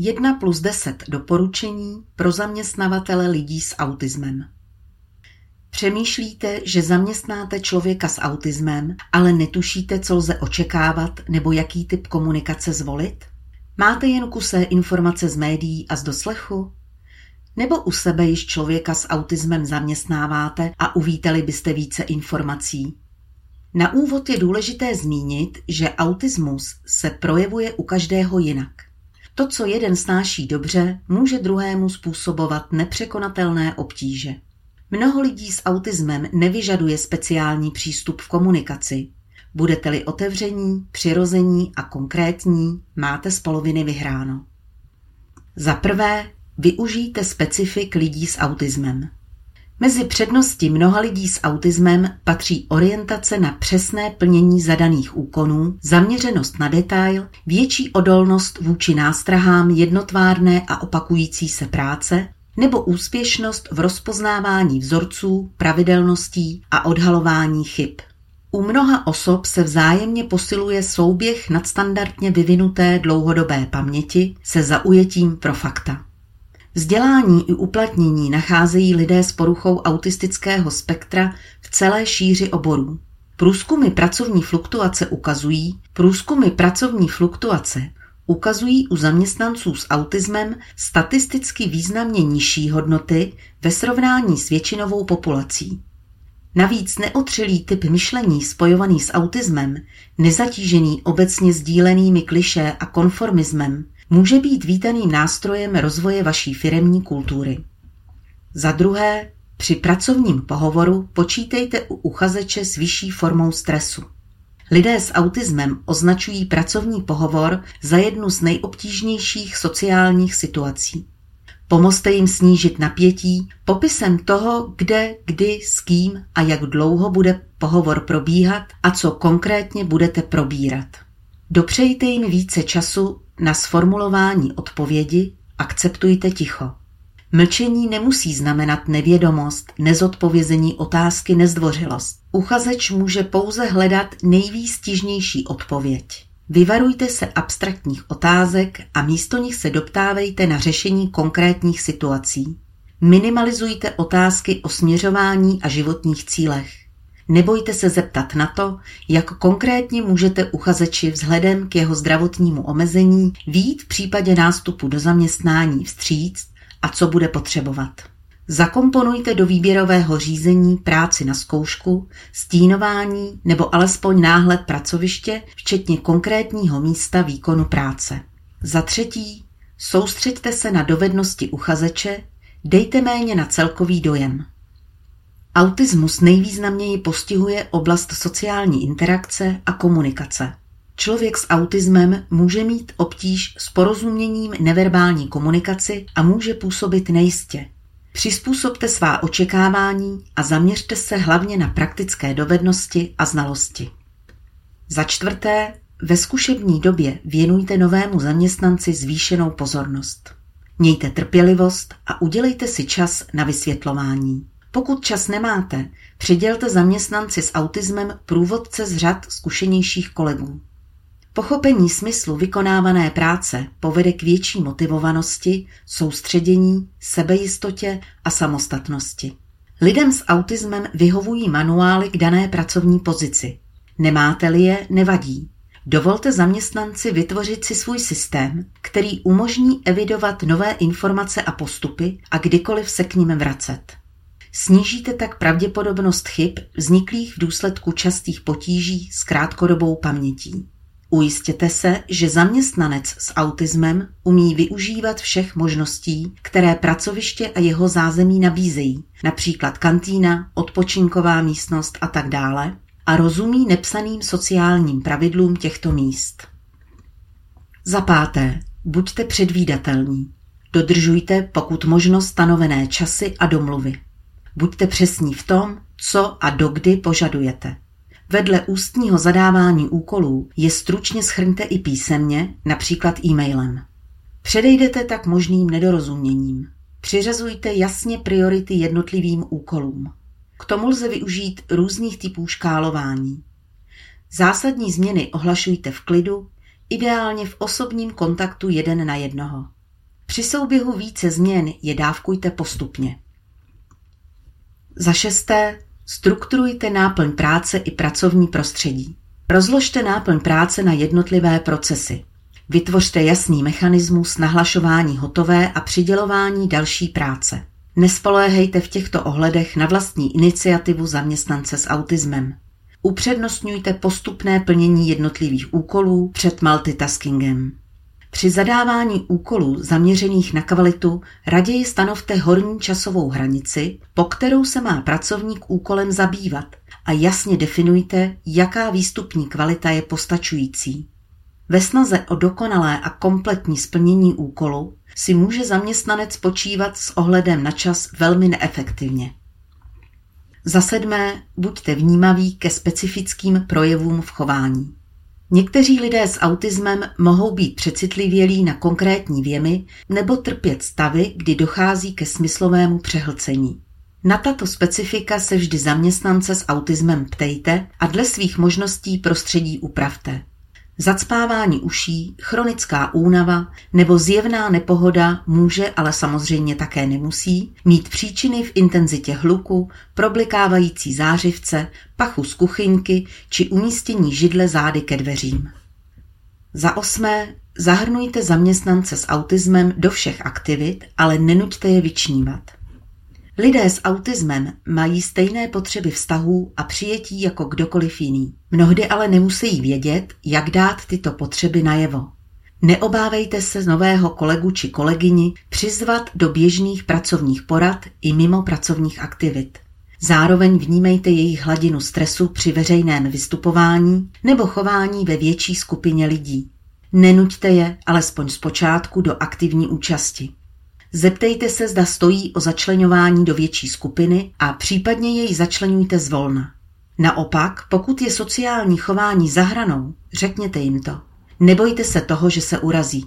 1 plus 10 doporučení pro zaměstnavatele lidí s autismem. Přemýšlíte, že zaměstnáte člověka s autismem, ale netušíte, co lze očekávat nebo jaký typ komunikace zvolit? Máte jen kusé informace z médií a z doslechu? Nebo u sebe již člověka s autismem zaměstnáváte a uvítali byste více informací? Na úvod je důležité zmínit, že autismus se projevuje u každého jinak. To, co jeden snáší dobře, může druhému způsobovat nepřekonatelné obtíže. Mnoho lidí s autismem nevyžaduje speciální přístup v komunikaci. Budete-li otevření, přirození a konkrétní, máte z poloviny vyhráno. Za prvé, využijte specifik lidí s autismem. Mezi přednosti mnoha lidí s autismem patří orientace na přesné plnění zadaných úkonů, zaměřenost na detail, větší odolnost vůči nástrahám jednotvárné a opakující se práce nebo úspěšnost v rozpoznávání vzorců, pravidelností a odhalování chyb. U mnoha osob se vzájemně posiluje souběh nadstandardně vyvinuté dlouhodobé paměti se zaujetím pro fakta. Vzdělání i uplatnění nacházejí lidé s poruchou autistického spektra v celé šíři oborů. Průzkumy pracovní fluktuace ukazují, průzkumy pracovní fluktuace ukazují u zaměstnanců s autismem statisticky významně nižší hodnoty ve srovnání s většinovou populací. Navíc neotřelý typ myšlení spojovaný s autismem, nezatížený obecně sdílenými kliše a konformismem, může být vítaným nástrojem rozvoje vaší firemní kultury. Za druhé, při pracovním pohovoru počítejte u uchazeče s vyšší formou stresu. Lidé s autismem označují pracovní pohovor za jednu z nejobtížnějších sociálních situací. Pomozte jim snížit napětí popisem toho, kde, kdy, s kým a jak dlouho bude pohovor probíhat a co konkrétně budete probírat. Dopřejte jim více času na sformulování odpovědi, akceptujte ticho. Mlčení nemusí znamenat nevědomost, nezodpovězení otázky, nezdvořilost. Uchazeč může pouze hledat nejvýstižnější odpověď. Vyvarujte se abstraktních otázek a místo nich se doptávejte na řešení konkrétních situací. Minimalizujte otázky o směřování a životních cílech. Nebojte se zeptat na to, jak konkrétně můžete uchazeči vzhledem k jeho zdravotnímu omezení výjít v případě nástupu do zaměstnání vstříc a co bude potřebovat. Zakomponujte do výběrového řízení práci na zkoušku, stínování nebo alespoň náhled pracoviště, včetně konkrétního místa výkonu práce. Za třetí, soustřeďte se na dovednosti uchazeče, dejte méně na celkový dojem. Autismus nejvýznamněji postihuje oblast sociální interakce a komunikace. Člověk s autismem může mít obtíž s porozuměním neverbální komunikaci a může působit nejistě. Přizpůsobte svá očekávání a zaměřte se hlavně na praktické dovednosti a znalosti. Za čtvrté, ve zkušební době věnujte novému zaměstnanci zvýšenou pozornost. Mějte trpělivost a udělejte si čas na vysvětlování. Pokud čas nemáte, přidělte zaměstnanci s autismem průvodce z řad zkušenějších kolegů. Pochopení smyslu vykonávané práce povede k větší motivovanosti, soustředění, sebejistotě a samostatnosti. Lidem s autismem vyhovují manuály k dané pracovní pozici. Nemáte-li je, nevadí. Dovolte zaměstnanci vytvořit si svůj systém, který umožní evidovat nové informace a postupy a kdykoliv se k nim vracet. Snížíte tak pravděpodobnost chyb vzniklých v důsledku častých potíží s krátkodobou pamětí. Ujistěte se, že zaměstnanec s autismem umí využívat všech možností, které pracoviště a jeho zázemí nabízejí, například kantýna, odpočinková místnost a tak dále, a rozumí nepsaným sociálním pravidlům těchto míst. Za páté, buďte předvídatelní. Dodržujte pokud možno stanovené časy a domluvy. Buďte přesní v tom, co a dokdy požadujete. Vedle ústního zadávání úkolů je stručně schrňte i písemně, například e-mailem. Předejdete tak možným nedorozuměním. Přiřazujte jasně priority jednotlivým úkolům. K tomu lze využít různých typů škálování. Zásadní změny ohlašujte v klidu, ideálně v osobním kontaktu jeden na jednoho. Při souběhu více změn je dávkujte postupně. Za šesté, strukturujte náplň práce i pracovní prostředí. Rozložte náplň práce na jednotlivé procesy. Vytvořte jasný mechanismus nahlašování hotové a přidělování další práce. Nespoléhejte v těchto ohledech na vlastní iniciativu zaměstnance s autismem. Upřednostňujte postupné plnění jednotlivých úkolů před multitaskingem. Při zadávání úkolů zaměřených na kvalitu raději stanovte horní časovou hranici, po kterou se má pracovník úkolem zabývat a jasně definujte, jaká výstupní kvalita je postačující. Ve snaze o dokonalé a kompletní splnění úkolu si může zaměstnanec počívat s ohledem na čas velmi neefektivně. Za sedmé, buďte vnímaví ke specifickým projevům v chování. Někteří lidé s autismem mohou být přecitlivělí na konkrétní věmy nebo trpět stavy, kdy dochází ke smyslovému přehlcení. Na tato specifika se vždy zaměstnance s autismem ptejte a dle svých možností prostředí upravte. Zacpávání uší, chronická únava nebo zjevná nepohoda může, ale samozřejmě také nemusí, mít příčiny v intenzitě hluku, problikávající zářivce, pachu z kuchyňky či umístění židle zády ke dveřím. Za osmé, zahrnujte zaměstnance s autismem do všech aktivit, ale nenuďte je vyčnívat. Lidé s autismem mají stejné potřeby vztahů a přijetí jako kdokoliv jiný. Mnohdy ale nemusí vědět, jak dát tyto potřeby najevo. Neobávejte se nového kolegu či kolegyni přizvat do běžných pracovních porad i mimo pracovních aktivit. Zároveň vnímejte jejich hladinu stresu při veřejném vystupování nebo chování ve větší skupině lidí. Nenuďte je, alespoň zpočátku, do aktivní účasti. Zeptejte se, zda stojí o začlenování do větší skupiny a případně jej začlenujte zvolna. Naopak, pokud je sociální chování za hranou, řekněte jim to. Nebojte se toho, že se urazí.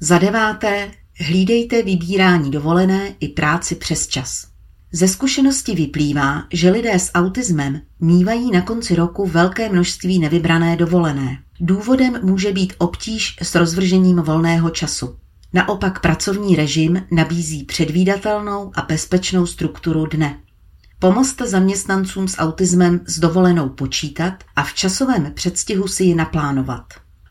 Za deváté, hlídejte vybírání dovolené i práci přes čas. Ze zkušenosti vyplývá, že lidé s autismem mívají na konci roku velké množství nevybrané dovolené. Důvodem může být obtíž s rozvržením volného času. Naopak pracovní režim nabízí předvídatelnou a bezpečnou strukturu dne. Pomozte zaměstnancům s autismem s dovolenou počítat a v časovém předstihu si ji naplánovat.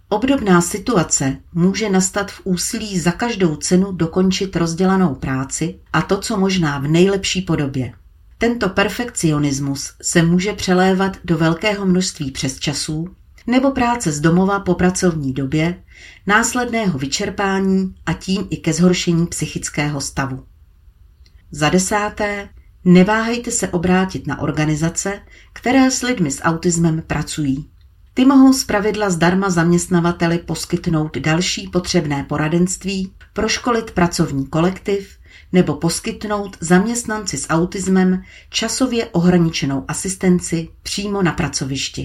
Obdobná situace může nastat v úsilí za každou cenu dokončit rozdělanou práci a to, co možná v nejlepší podobě. Tento perfekcionismus se může přelévat do velkého množství přesčasů nebo práce z domova po pracovní době, následného vyčerpání a tím i ke zhoršení psychického stavu. Za desáté, neváhejte se obrátit na organizace, které s lidmi s autismem pracují. Ty mohou zpravidla zdarma zaměstnavateli poskytnout další potřebné poradenství, proškolit pracovní kolektiv nebo poskytnout zaměstnanci s autismem časově ohraničenou asistenci přímo na pracovišti.